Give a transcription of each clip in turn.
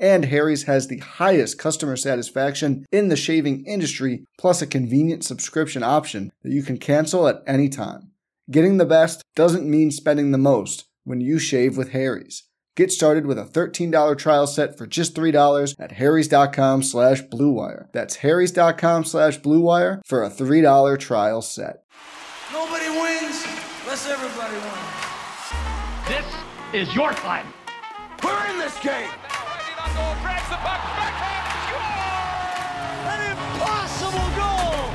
And Harry's has the highest customer satisfaction in the shaving industry, plus a convenient subscription option that you can cancel at any time. Getting the best doesn't mean spending the most when you shave with Harry's. Get started with a $13 trial set for just $3 at harrys.com slash bluewire. That's harrys.com slash bluewire for a $3 trial set. Nobody wins unless everybody wins. This is your time. We're in this game. An impossible goal.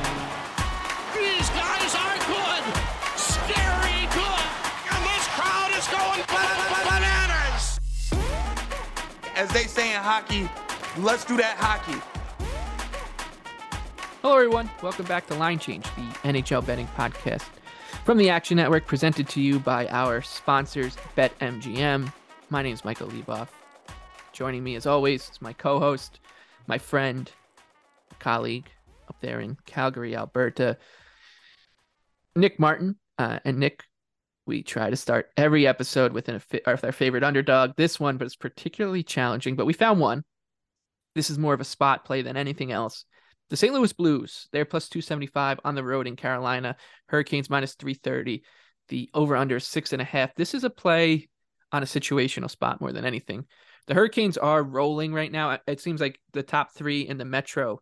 These guys are good. Scary good. And this crowd is going bananas. As they say in hockey, let's do that hockey. Hello, everyone. Welcome back to Line Change, the NHL betting podcast from the Action Network, presented to you by our sponsors, BetMGM. My name is Michael Leboff. Joining me, as always, is my co host, my friend, colleague up there in Calgary, Alberta, Nick Martin. Uh, and Nick, we try to start every episode with, an, our favorite underdog. This one was particularly challenging, but we found one. This is more of a spot play than anything else. The St. Louis Blues, they're plus 275 on the road in Carolina. Hurricanes minus 330. The over under six and a half. This is a play on a situational spot more than anything. The Hurricanes are rolling right now. It seems like the top three in the Metro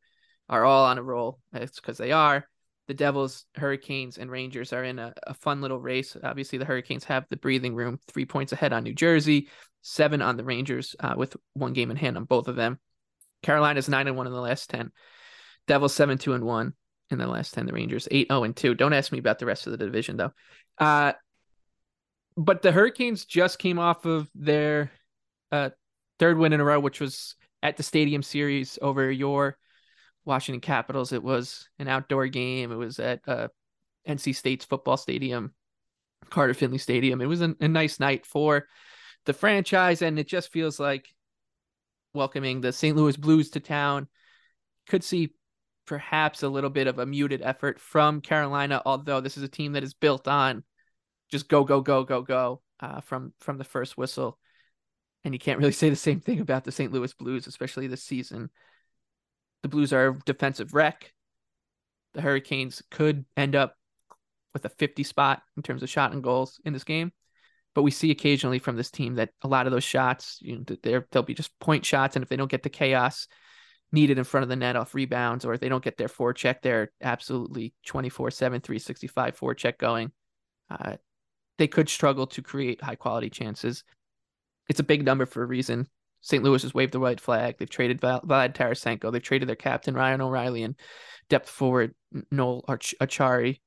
are all on a roll. It's because they are. The Devils, Hurricanes, and Rangers are in a, a, fun little race. Obviously, the Hurricanes have the breathing room, three points ahead on New Jersey, seven on the Rangers, uh, with one game in hand on both of them. Carolina's nine and one in the last ten. Devils seven two and one in the last ten. The Rangers eight zero and two. Don't ask me about the rest of the division though. Uh, but the Hurricanes just came off of their uh, third win in a row, which was at the Stadium Series over your Washington Capitals. It was an outdoor game. It was at uh, NC State's football stadium, Carter Finley Stadium. It was a, a nice night for the franchise, and it just feels like welcoming the St. Louis Blues to town. Could see perhaps a little bit of a muted effort from Carolina, although this is a team that is built on just go, go, go, go, go uh, from from the first whistle. And you can't really say the same thing about the St. Louis Blues, especially this season. The Blues are a defensive wreck. The Hurricanes could end up with a 50 spot in terms of shot and goals in this game. But we see occasionally from this team that a lot of those shots, you know, they'll be just point shots. And if they don't get the chaos needed in front of the net off rebounds, or if they don't get their forecheck, they're absolutely 24 7, 365 forecheck going. Uh, they could struggle to create high quality chances it's a big number for a reason. St. Louis has waved the white flag. They've traded Vlad Tarasenko. They've traded their captain Ryan O'Reilly and depth forward Noel Arch- Acciari,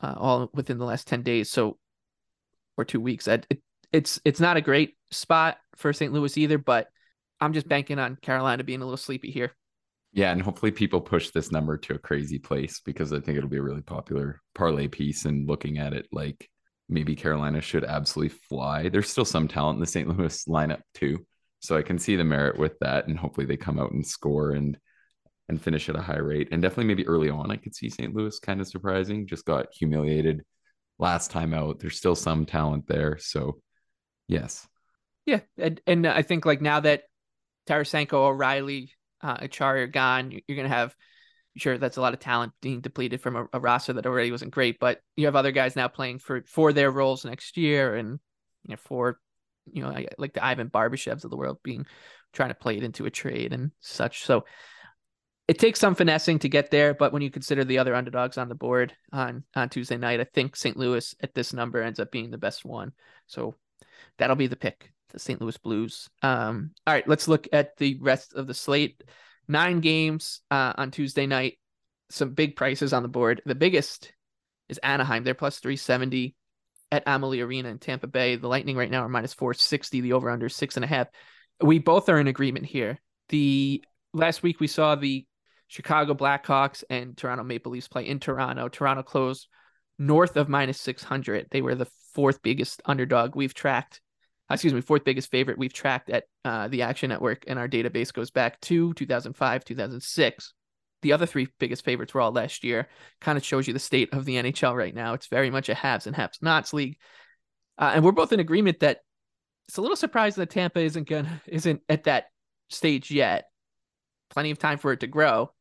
uh, all within the last ten days. So, or two weeks. it, it's it's not a great spot for St. Louis either. But I'm just banking on Carolina being a little sleepy here. Yeah, and hopefully people push this number to a crazy place because I think it'll be a really popular parlay piece. And looking at it, like maybe Carolina should absolutely fly. There's still some talent in the St. Louis lineup too. So I can see the merit with that. And hopefully they come out and score and and finish at a high rate. And definitely maybe early on, I could see St. Louis kind of surprising. Just got humiliated last time out. There's still some talent there. So yes. Yeah. And and I think like now that Tarasenko, O'Reilly, uh, Acciari are gone, you're gonna have sure that's a lot of talent being depleted from a, a, roster that already wasn't great, but you have other guys now playing for for their roles next year, and you know for you know like the Ivan Barbashevs of the world being trying to play it into a trade and such. So it takes some finessing to get there, but when you consider the other underdogs on the board on on Tuesday night, I think St. Louis at this number ends up being the best one. So that'll be the pick, the St. Louis Blues. Um, all right, let's look at the rest of the slate. Nine games uh, on Tuesday night. Some big prices on the board. The biggest is Anaheim. They're plus 370 at Amalie Arena in Tampa Bay. The Lightning right now are minus 460. The over under six and a half. We both are in agreement here. The last week we saw the Chicago Blackhawks and Toronto Maple Leafs play in Toronto. Toronto closed north of minus 600. They were the fourth biggest underdog we've tracked. Excuse me, fourth biggest favorite we've tracked at uh, the Action Network, and our database goes back to 2005, 2006. The other three biggest favorites were all last year. Kind of shows you the state of the NHL right now. It's very much a haves and have-nots league, uh, and we're both in agreement that it's a little surprising that Tampa isn't gonna isn't at that stage yet. Plenty of time for it to grow.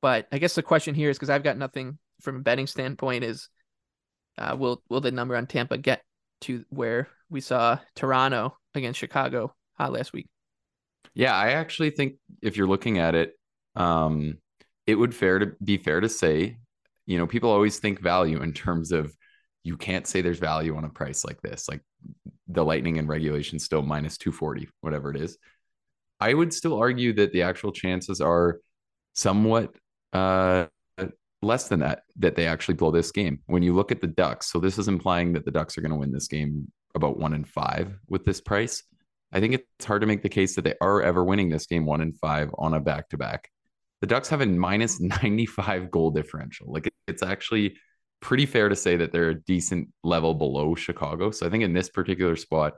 But I guess the question here is because I've got nothing from a betting standpoint is uh, will will the number on Tampa get to where we saw Toronto against Chicago uh, last week? Yeah, I actually think if you're looking at it, um, it would fair to be fair to say, you know, people always think value in terms of you can't say there's value on a price like this. Like the Lightning and regulation still minus 240, whatever it is. I would still argue that the actual chances are somewhat uh, less than that that they actually blow this game. When you look at the Ducks, so this is implying that the Ducks are going to win this game about one in five with this price. I think it's hard to make the case that they are ever winning this game one in five on a back to back. The Ducks have a minus 95 goal differential. Like it's actually pretty fair to say that they're a decent level below Chicago. So I think in this particular spot,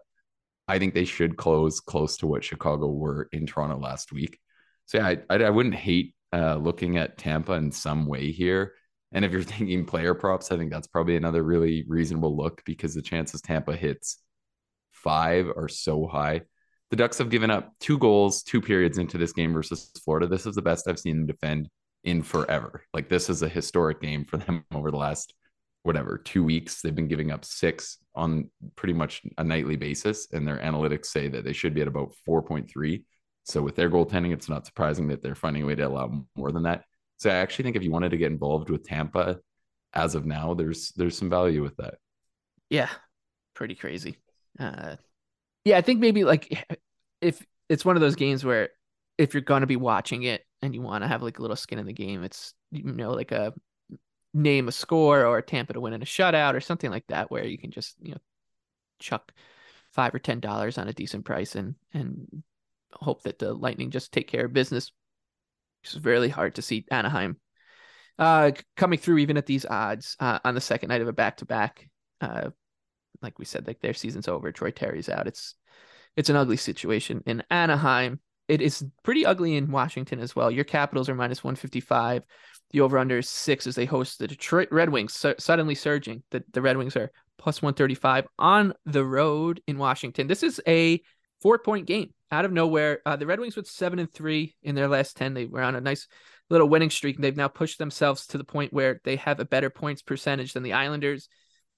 I think they should close close to what Chicago were in Toronto last week. So yeah, I, I, I wouldn't hate uh, looking at Tampa in some way here. And if you're thinking player props, I think that's probably another really reasonable look because the chances Tampa hits five are so high. The Ducks have given up two goals, two periods into this game versus Florida. This is the best I've seen them defend in forever. Like this is a historic game for them over the last whatever two weeks. They've been giving up six on pretty much a nightly basis, and their analytics say that they should be at about 4.3. So with their goaltending, it's not surprising that they're finding a way to allow more than that. So I actually think if you wanted to get involved with Tampa as of now, there's there's some value with that. Yeah, pretty crazy. Uh, yeah, I think maybe like if it's one of those games where if you're to be watching it and you want to have like a little skin in the game, it's you know like a name a score or Tampa to win in a shutout or something like that, where you can just you know chuck five or ten dollars on a decent price and and hope that the Lightning just take care of business. It's very hard to see Anaheim uh, coming through even at these odds uh, on the second night of a back to back. Uh like we said, like their season's over. Troy Terry's out. It's it's an ugly situation in Anaheim. It is pretty ugly in Washington as well. Your Capitals are minus 155. The over under is six as they host the Detroit Red Wings, su- suddenly surging. The, the Red Wings are plus 135 on the road in Washington. This is a four point game out of nowhere. Uh, the Red Wings with seven and three in their last 10. They were on a nice little winning streak. They've now pushed themselves to the point where they have a better points percentage than the Islanders,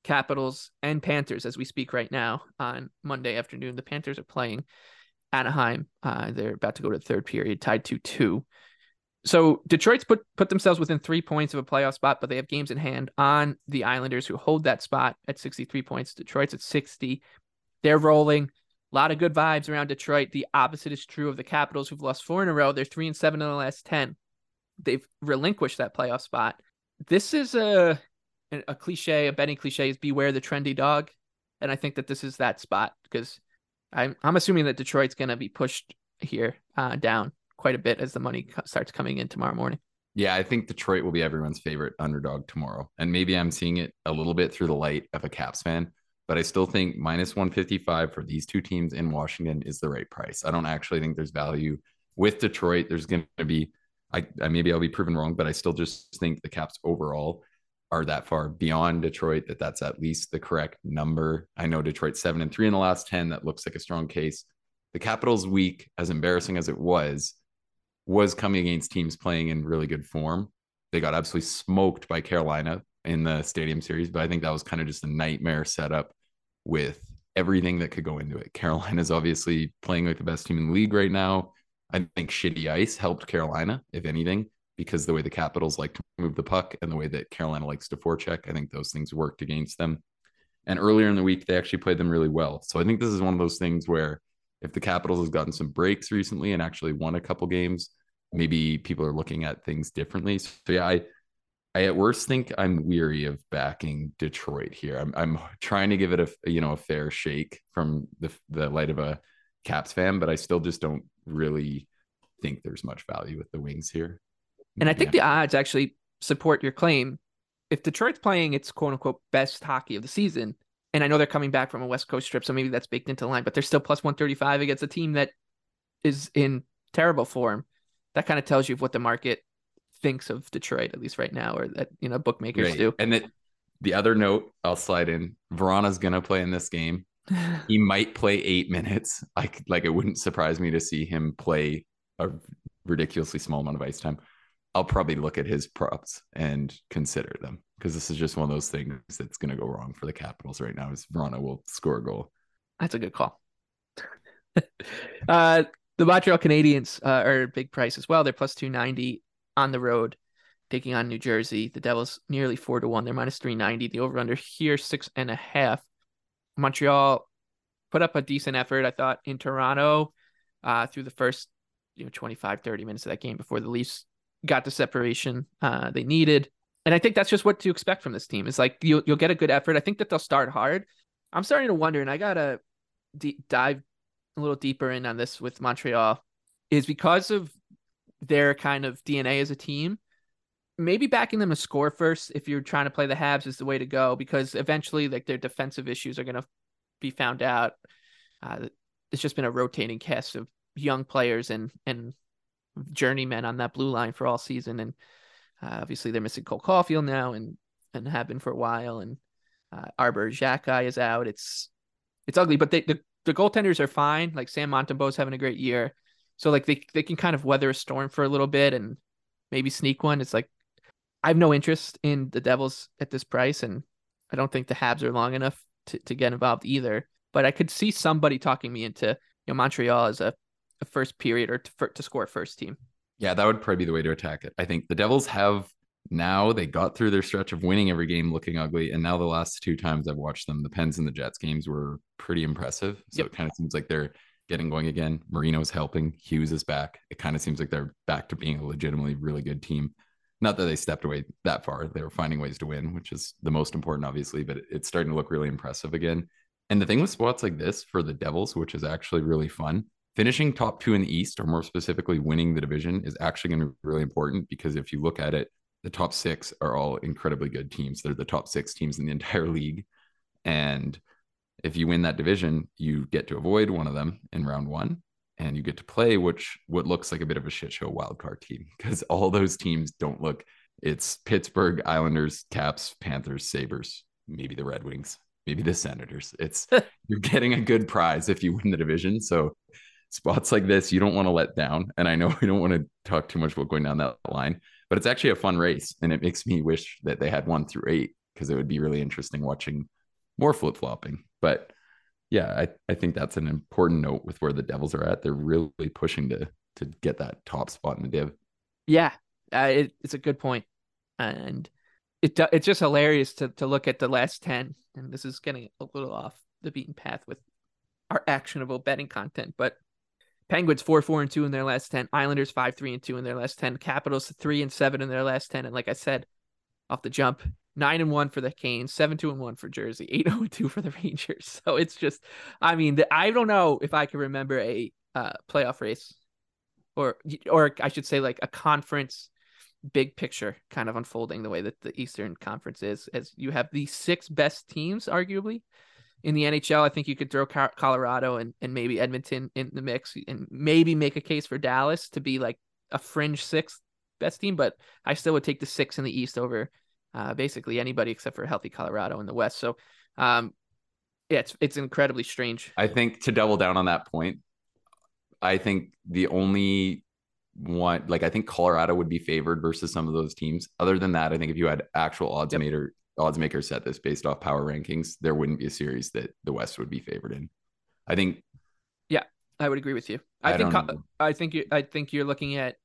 Capitals, and Panthers as we speak right now on Monday afternoon. The Panthers are playing Anaheim. Uh, they're about to go to the third period, tied to two. So Detroit's put put themselves within three points of a playoff spot, but they have games in hand on the Islanders who hold that spot at 63 points. Detroit's at 60. They're rolling. A lot of good vibes around Detroit. The opposite is true of the Capitals, who've lost four in a row. They're three and seven in the last 10. They've relinquished that playoff spot. This is a a cliche, a betting cliche is beware the trendy dog. And I think that this is that spot because I'm I'm assuming that Detroit's going to be pushed here uh, down quite a bit as the money starts coming in tomorrow morning. Yeah, I think Detroit will be everyone's favorite underdog tomorrow. And maybe I'm seeing it a little bit through the light of a Caps fan, but I still think minus 155 for these two teams in Washington is the right price. I don't actually think there's value with Detroit. There's going to be, I, I maybe I'll be proven wrong, but I still just think the Caps overall are that far beyond Detroit that that's at least the correct number. I know Detroit seven and three in the last 10. That looks like a strong case. The Capitals week, as embarrassing as it was, was coming against teams playing in really good form. They got absolutely smoked by Carolina in the stadium series, but I think that was kind of just a nightmare setup with everything that could go into it. Carolina's obviously playing like the best team in the league right now. I think shitty ice helped Carolina, if anything, because the way the Capitals like to move the puck and the way that Carolina likes to forecheck, I think those things worked against them. And earlier in the week, they actually played them really well. So I think this is one of those things where if the Capitals has gotten some breaks recently and actually won a couple games, maybe people are looking at things differently. So yeah, I I at worst think I'm weary of backing Detroit here. I'm I'm trying to give it a you know a fair shake from the the light of a Caps fan, but I still just don't really think there's much value with the Wings here. And I think the odds actually support your claim. If Detroit's playing its quote unquote best hockey of the season, and I know they're coming back from a West Coast trip, so maybe that's baked into the line, but they're still plus 135 against a team that is in terrible form. That kind of tells you what the market thinks of Detroit, at least right now, or that, you know, bookmakers Right. do. And that the other note I'll slide in, Vrana's gonna play in this game. He might play eight minutes. Like like it wouldn't surprise me to see him play a ridiculously small amount of ice time. I'll probably look at his props and consider them because this is just one of those things that's going to go wrong for the Capitals right now. Is Vrana will score a goal. That's a good call. uh, the Montreal Canadiens uh, are a big price as well. They're plus 290 on the road, taking on New Jersey. The Devils nearly four to one. They're minus 390. The over under here, six and a half. Montreal put up a decent effort, I thought, in Toronto uh, through the first you know 25, 30 minutes of that game before the Leafs got the separation uh, they needed. And I think that's just what to expect from this team. It's like you'll, you'll get a good effort. I think that they'll start hard. I'm starting to wonder, and I got to d- dive a little deeper in on this with Montreal, is because of their kind of DNA as a team. Maybe backing them to score first if you're trying to play the Habs is the way to go because eventually, like their defensive issues are going to be found out. Uh, it's just been a rotating cast of young players and and journeymen on that blue line for all season, and uh, obviously they're missing Cole Caufield now and and have been for a while, and uh, Arber Xhekaj is out. It's it's ugly, but they the, the goaltenders are fine. Like Sam Montembeault's having a great year, so like they they can kind of weather a storm for a little bit and maybe sneak one. It's like I have no interest in the Devils at this price, and I don't think the Habs are long enough to, to get involved either. But I could see somebody talking me into you know Montreal as a, a first period or to, for, to score first team. Yeah, that would probably be the way to attack it. I think the Devils have now they got through their stretch of winning every game looking ugly. And now the last two times I've watched them, the Pens and the Jets games were pretty impressive. So Yep. it kind of seems like they're getting going again. Marino's helping. Hughes is back. It kind of seems like they're back to being a legitimately really good team. Not that they stepped away that far. They were finding ways to win, which is the most important, obviously, but it's starting to look really impressive again. And the thing with spots like this for the Devils, which is actually really fun, finishing top two in the East, or more specifically, winning the division, is actually going to be really important because if you look at it, the top six are all incredibly good teams. They're the top six teams in the entire league. And if you win that division, you get to avoid one of them in round one and you get to play which what looks like a bit of a shit show wild card team because all those teams don't look it's Pittsburgh, Islanders, Caps, Panthers, Sabres, maybe the Red Wings, maybe the Senators. It's you're getting a good prize if you win the division. So spots like this, you don't want to let down. And I know we don't want to talk too much about going down that line, but it's actually a fun race. And it makes me wish that they had one through eight because it would be really interesting watching more flip flopping. But yeah, I, I think that's an important note with where the Devils are at. They're really pushing to to get that top spot in the div. Yeah, uh, it, it's a good point, and it it's just hilarious to to look at the last ten. And this is getting a little off the beaten path with our actionable betting content, but Penguins four four and two in their last ten, Islanders five three and two in their last ten, Capitals three and seven in their last ten, and like I said, off the jump. Nine and one for the Canes, seven two and one for Jersey, eight zero and two for the Rangers. So it's just, I mean, the, I don't know if I can remember a uh, playoff race, or or I should say like a conference big picture kind of unfolding the way that the Eastern Conference is, as you have the six best teams, arguably, in the NHL. I think you could throw Colorado and, and maybe Edmonton in the mix and maybe make a case for Dallas to be like a fringe sixth best team, but I still would take the six in the East over uh, basically anybody except for healthy Colorado in the West. So, um, yeah, it's it's incredibly strange. I think to double down on that point, I think the only one like I think Colorado would be favored versus some of those teams. Other than that, I think if you had actual odds Yep. maker odds makers set this based off power rankings, there wouldn't be a series that the West would be favored in. I think Yeah, I would agree with you. I, I think don't Co- know. I think you I think you're looking at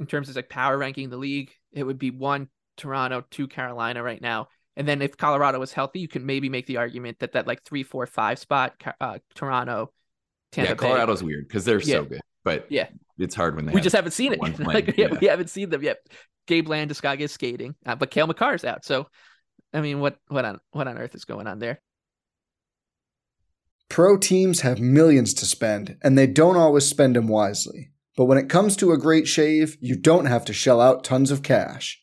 in terms of like power ranking the league, it would be one Toronto, to Carolina right now. And then if Colorado was healthy, you can maybe make the argument that that like three, four, five spot, uh, Toronto, Tampa yeah, Bay. Colorado's weird because they're Yeah. so good, but Yeah. it's hard when they we have just haven't seen it. like, yeah, yeah. we haven't seen them yet. Gabe Landeskog is skating, uh, but Cale Makar's out. So, I mean, what what on what on earth is going on there? Pro teams have millions to spend, and they don't always spend them wisely. But when it comes to a great shave, you don't have to shell out tons of cash.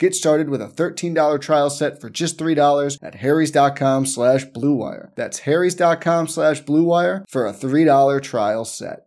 Get started with a $13 trial set for just $3 at harrys.com slash bluewire. That's harrys.com slash bluewire for a $3 trial set.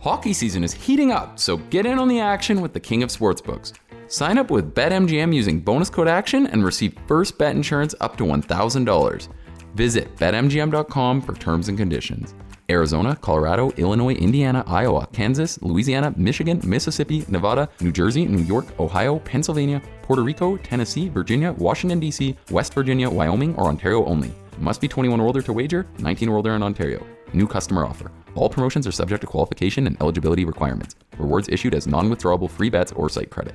Hockey season is heating up, so get in on the action with the king of sportsbooks. Sign up with BetMGM using bonus code ACTION and receive first bet insurance up to $1,000. Visit betmgm.com for terms and conditions. Arizona, Colorado, Illinois, Indiana, Iowa, Kansas, Louisiana, Michigan, Mississippi, Nevada, New Jersey, New York, Ohio, Pennsylvania, Puerto Rico, Tennessee, Virginia, Washington, D.C., West Virginia, Wyoming, or Ontario only. Must be 21 or older to wager, 19 or older in Ontario. New customer offer. All promotions are subject to qualification and eligibility requirements. Rewards issued as non withdrawable free bets or site credit.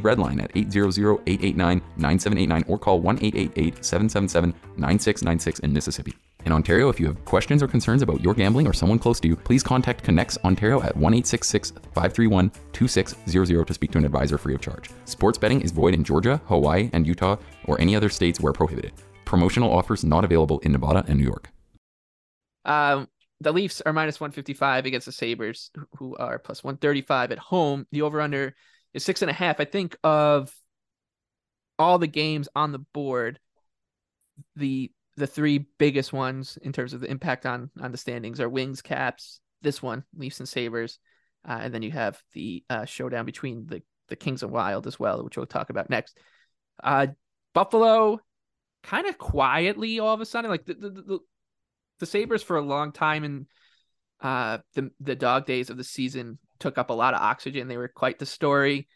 Red Line at 800 889 9789 or call 1 888 777 9696 in Mississippi. In Ontario, if you have questions or concerns about your gambling or someone close to you, please contact ConnexOntario at 1 531 2600 to speak to an advisor free of charge. Sports betting is void in Georgia, Hawaii, and Utah, or any other states where prohibited. Promotional offers not available in Nevada and New York. Um, the Leafs are minus 155 against the Sabres, who are plus 135 at home. The over under is six and a half. I think of all the games on the board, the the three biggest ones in terms of the impact on on the standings are Wings, Caps, this one, Leafs and Sabres, uh, and then you have the uh, showdown between the the Kings and Wild as well, which we'll talk about next. Uh, Buffalo, kind of quietly all of a sudden, like the the, the the Sabres for a long time and uh the the dog days of the season took up a lot of oxygen. They were quite the story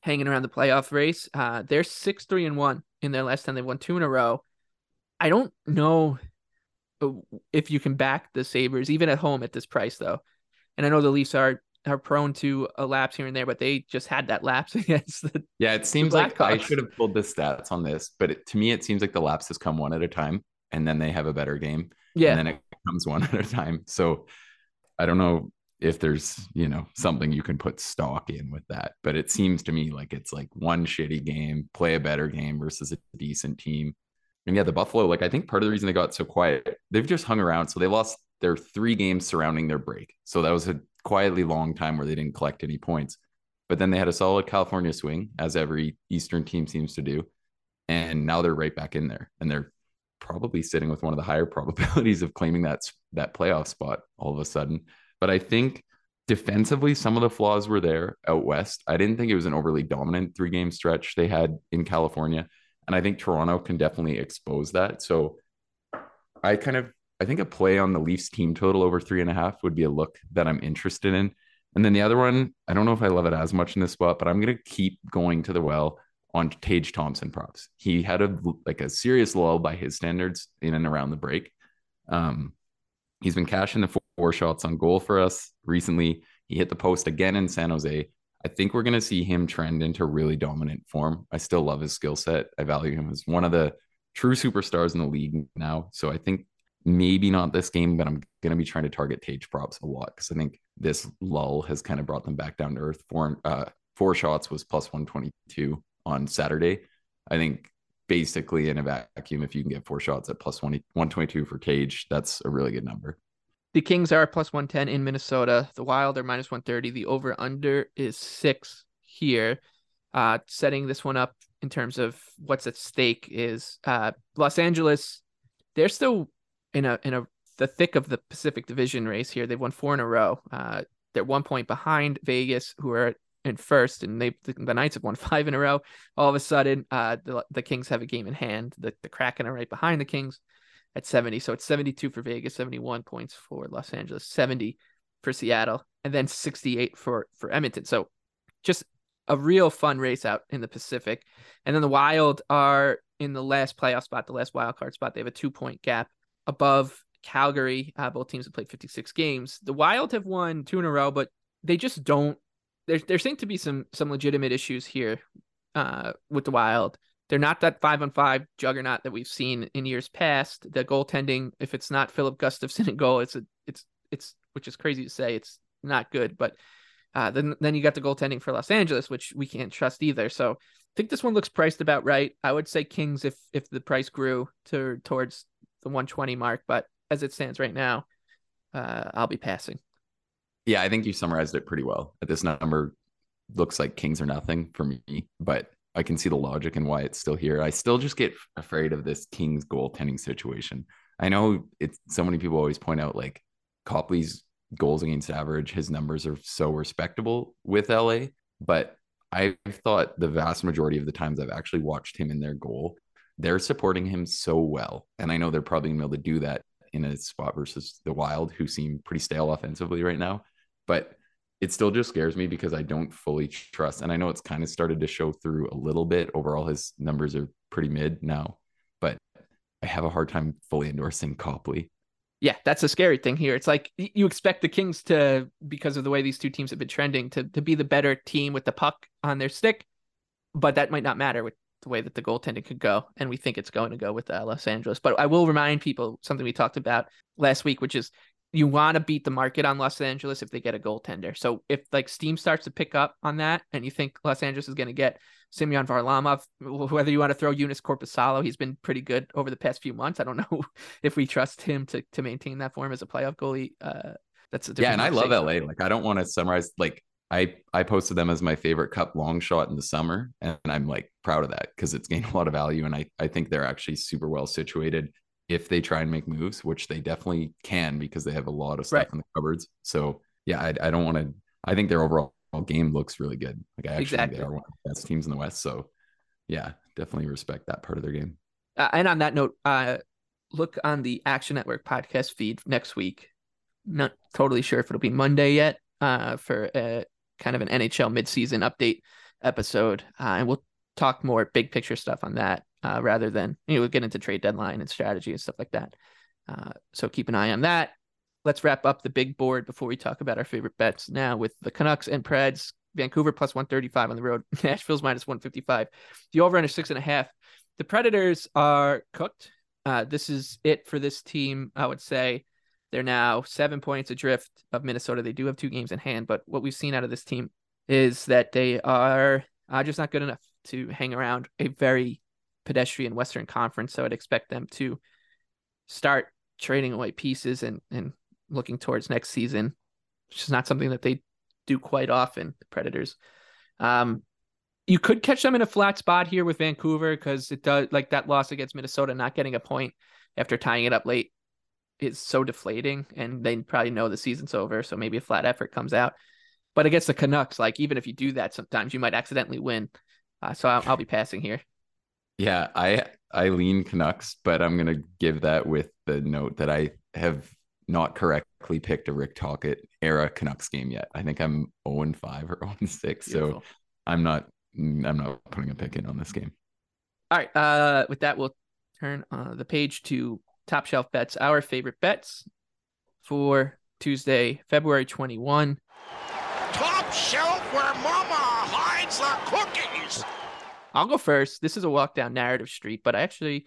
hanging around the playoff race. Uh they're 6-3 and 1 in their last 10. They've won two in a row. I don't know if you can back the Sabres even at home at this price though. And I know the Leafs are are prone to a lapse here and there, but they just had that lapse against the Yeah, it seems like I should have pulled the stats on this, but it, to me, it seems like the lapses come one at a time, and then they have a better game, yeah. and then it comes one at a time. So I don't know if there's you know something you can put stock in with that, but it seems to me like it's like one shitty game, play a better game versus a decent team. And yeah, the Buffalo, like I think part of the reason they got so quiet, they've just hung around. So they lost their three games surrounding their break. So that was a quietly long time where they didn't collect any points. But then they had a solid California swing, as every Eastern team seems to do. And now they're right back in there. And they're probably sitting with one of the higher probabilities of claiming that, that playoff spot all of a sudden. But I think defensively, some of the flaws were there out west. I didn't think it was an overly dominant three game stretch they had in California. And I think Toronto can definitely expose that. So I kind of I think a play on the Leafs team total over three and a half would be a look that I'm interested in. And then the other one, I don't know if I love it as much in this spot, but I'm gonna keep going to the well on Tage Thompson props. He had a like a serious lull by his standards in and around the break. Um, he's been cashing the four, shots on goal for us recently. He hit the post again in San Jose. I think we're going to see him trend into really dominant form. I still love his skill set. I value him as one of the true superstars in the league now. So I think maybe not this game, but I'm going to be trying to target Tage props a lot because I think this lull has kind of brought them back down to earth. Four, uh, four shots was plus 122 on Saturday. I think basically in a vacuum, if you can get four shots at plus 20, 122 for Tage, that's a really good number. The Kings are plus 110 in Minnesota. The Wild are minus 130. The over under is six here. Uh, setting this one up in terms of what's at stake is uh, Los Angeles. They're still in a in a the thick of the Pacific Division race here. They've won four in a row. Uh, they're one point behind Vegas, who are in first, and they the, Knights have won five in a row. All of a sudden, uh, the the Kings have a game in hand. The the Kraken are right behind the Kings at 70. So it's 72 for Vegas, 71 points for Los Angeles, 70 for Seattle, and then 68 for for Edmonton. So just a real fun race out in the Pacific. And then the Wild are in the last playoff spot, the last wild card spot. They have a two point gap above Calgary. Uh, both teams have played 56 games. The Wild have won two in a row, but they just don't. There, there seem to be some some legitimate issues here uh, with the Wild. They're not that five on five juggernaut that we've seen in years past. The goaltending, if it's not Filip Gustavsson in goal, it's a, it's it's which is crazy to say. It's not good, but uh, then then you got the goaltending for Los Angeles, which we can't trust either. So I think this one looks priced about right. I would say Kings if if the price grew to towards the 120 mark, but as it stands right now, uh, I'll be passing. Yeah, I think you summarized it pretty well. This number, looks like Kings are nothing for me, but I can see the logic and why it's still here. I still just get afraid of this Kings goaltending situation. I know it's so many people always point out like Copley's goals against average, his numbers are so respectable with LA, but I've thought the vast majority of the times I've actually watched him in their goal, they're supporting him so well. And I know they're probably gonna be able to do that in a spot versus the Wild, who seem pretty stale offensively right now. But it still just scares me because I don't fully trust. And I know it's kind of started to show through a little bit. Overall, his numbers are pretty mid now, but I have a hard time fully endorsing Copley. Yeah, that's a scary thing here. It's like you expect the Kings to, because of the way these two teams have been trending, to to be the better team with the puck on their stick, but that might not matter with the way that the goaltending could go, and we think it's going to go with uh, Los Angeles. But I will remind people something we talked about last week, which is you want to beat the market on Los Angeles if they get a goaltender. So if like Steam starts to pick up on that, and you think Los Angeles is going to get Semyon Varlamov, whether you want to throw Joonas Korpisalo, he's been pretty good over the past few months. I don't know if we trust him to to maintain that form as a playoff goalie. Uh, that's a different. yeah, and I love LA. Like I don't want to summarize like. I, I posted them as my favorite cup long shot in the summer and I'm like proud of that because it's gained a lot of value and I, I think they're actually super well situated if they try and make moves, which they definitely can because they have a lot of stuff Right. in the cupboards. So yeah, I, I don't want to. I think their overall game looks really good. Like I actually Exactly. they are one of the best teams in the West. So yeah, definitely respect that part of their game. Uh, and on that note, uh, look on the Action Network podcast feed next week. Not totally sure if it'll be Monday yet uh, for a, kind of an NHL midseason update episode. Uh, and we'll talk more big picture stuff on that uh, rather than, you know, get into trade deadline and strategy and stuff like that. Uh, so keep an eye on that. Let's wrap up the big board before we talk about our favorite bets now with the Canucks and Preds. Vancouver plus 135 on the road. Nashville's minus 155. The over under six and a half. The Predators are cooked. Uh, this is it for this team. I would say they're now seven points adrift of Minnesota. They do have two games in hand, but what we've seen out of this team is that they are uh, just not good enough to hang around a very pedestrian Western Conference. So I'd expect them to start trading away pieces and, and looking towards next season, which is not something that they do quite often, the Predators. Um, you could catch them in a flat spot here with Vancouver because it does like that loss against Minnesota, not getting a point after tying it up late is so deflating, and they probably know the season's over. So maybe a flat effort comes out. But against the Canucks, like even if you do that, sometimes you might accidentally win. Uh, so I'll, I'll be passing here. Yeah, I I lean Canucks, but I'm gonna give that with the note that I have not correctly picked a Rick Tocchet era Canucks game yet. I think I'm 0 and 5 or 0 and 6. So I'm not I'm not putting a pick in on this game. All right. Uh, with that, we'll turn uh, the page to top shelf bets. Our favorite bets for Tuesday, February 21. Top shelf I'll go first. This is a walk down narrative street, but I actually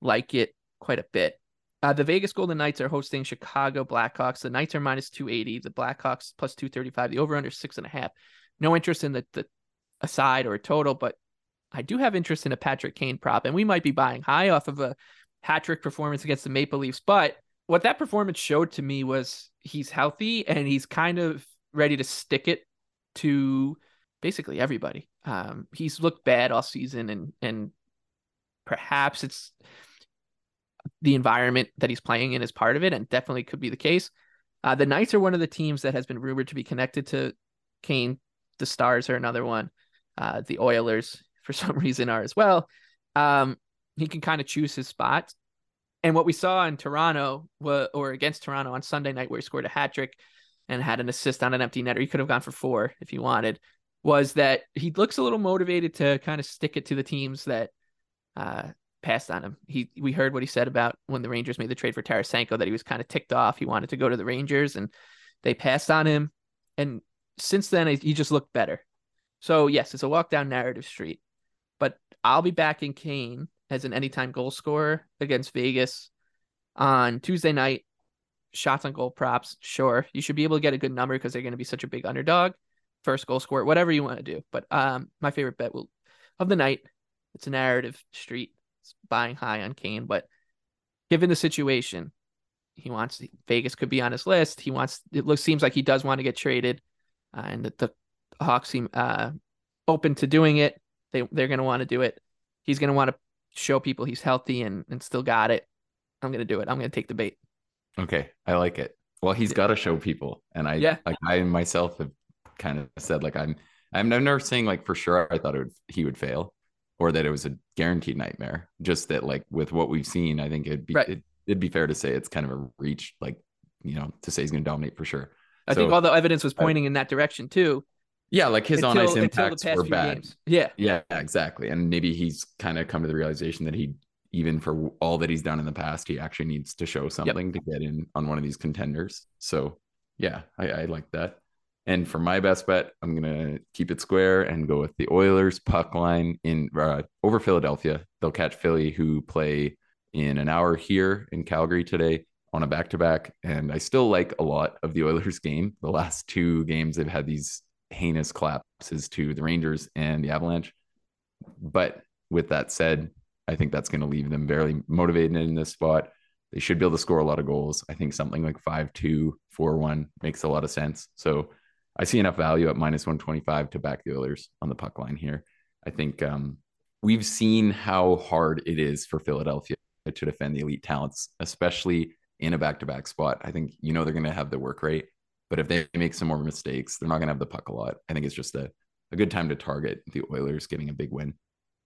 like it quite a bit. Uh, the Vegas Golden Knights are hosting Chicago Blackhawks. The Knights are minus 280, the Blackhawks plus 235, the over under six and a half. No interest in the, the aside or a total, but I do have interest in a Patrick Kane prop, and we might be buying high off of a hat trick performance against the Maple Leafs. But what that performance showed to me was he's healthy and he's kind of ready to stick it to basically everybody. Um, he's looked bad all season, and and perhaps it's the environment that he's playing in is part of it, and definitely could be the case. Uh, the Knights are one of the teams that has been rumored to be connected to Kane. The Stars are another one. Uh, the Oilers, for some reason, are as well. Um, he can kind of choose his spot. And what we saw in Toronto, or against Toronto on Sunday night, where he scored a hat trick and had an assist on an empty net, or he could have gone for four if he wanted, was that he looks a little motivated to kind of stick it to the teams that uh, passed on him. He we heard what he said about when the Rangers made the trade for Tarasenko that he was kind of ticked off. He wanted to go to the Rangers, and they passed on him. And since then, he just looked better. So yes, it's a walk down narrative street, but I'll be backing Kane as an anytime goal scorer against Vegas on Tuesday night. Shots on goal props, sure. You should be able to get a good number because they're going to be such a big underdog. First goal scorer, whatever you want to do. But um, my favorite bet will of the night. It's a narrative street. It's buying high on Kane, but given the situation, he wants Vegas could be on his list. He wants it looks seems like he does want to get traded, uh, and that the Hawks seem uh, open to doing it. They they're going to want to do it. He's going to want to show people he's healthy and and still got it. I'm going to do it. I'm going to take the bait. Okay, I like it. Well, he's got to show people, and I Yeah. like I myself have kind of said like I'm I'm never saying like for sure I thought it would he would fail or that it was a guaranteed nightmare. Just that like with what we've seen, I think it'd be Right. it, it'd be fair to say it's kind of a reach, like you know, to say he's going to dominate for sure. I think So- all the evidence was pointing in that direction too. Yeah, like his on ice impacts were bad. games. Yeah, Yeah, exactly. And maybe he's kind of come to the realization that he, even for all that he's done in the past, he actually needs to show something to get in on one of these contenders. So, yeah, I, I like that. And for my best bet, I'm gonna keep it square and go with the Oilers puck line in uh, over Philadelphia. They'll catch Philly, who play in an hour here in Calgary today on a back to back. And I still like a lot of the Oilers game. The last two games, they've had these heinous collapses to the Rangers and the Avalanche. But with that said, I think that's going to leave them very motivated in this spot. They should be able to score a lot of goals. I think something like 5 2, 4 1 makes a lot of sense. So I see enough value at minus 125 to back the Oilers on the puck line here. I think um, we've seen how hard it is for Philadelphia to defend the elite talents, especially in a back to back spot. I think, you know, they're going to have the work rate, but if they make some more mistakes, they're not going to have the puck a lot. I think it's just a, a good time to target the Oilers getting a big win.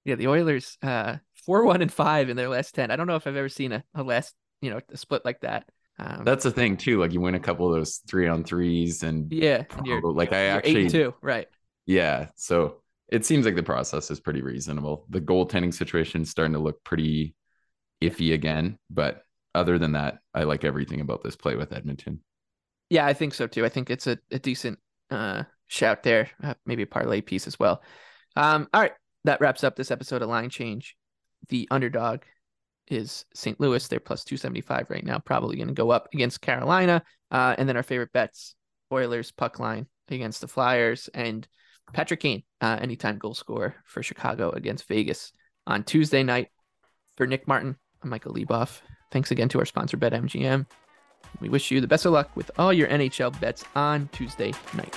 yeah. The Oilers, uh, four one and five in their last ten. I don't know if I've ever seen a, a last you know a split like that. Um, That's the thing, too. Like you win a couple of those three on threes and yeah. and probably- like I actually two, right? Yeah. So it seems like the process is pretty reasonable. The goaltending situation is starting to look pretty iffy again. But other than that, I like everything about this play with Edmonton. Yeah, I think so too. I think it's a, a decent uh, shout there, uh, maybe a parlay piece as well. Um, all right, that wraps up this episode of Line Change. The underdog is St. Louis. They're plus 275 right now, probably going to go up against Carolina. Uh, and then our favorite bets Oilers puck line against the Flyers and Patrick Kane, uh, anytime goal scorer for Chicago against Vegas on Tuesday night. For Nick Martin, I'm Michael Leboff. Thanks again to our sponsor, BetMGM. We wish you the best of luck with all your NHL bets on Tuesday night.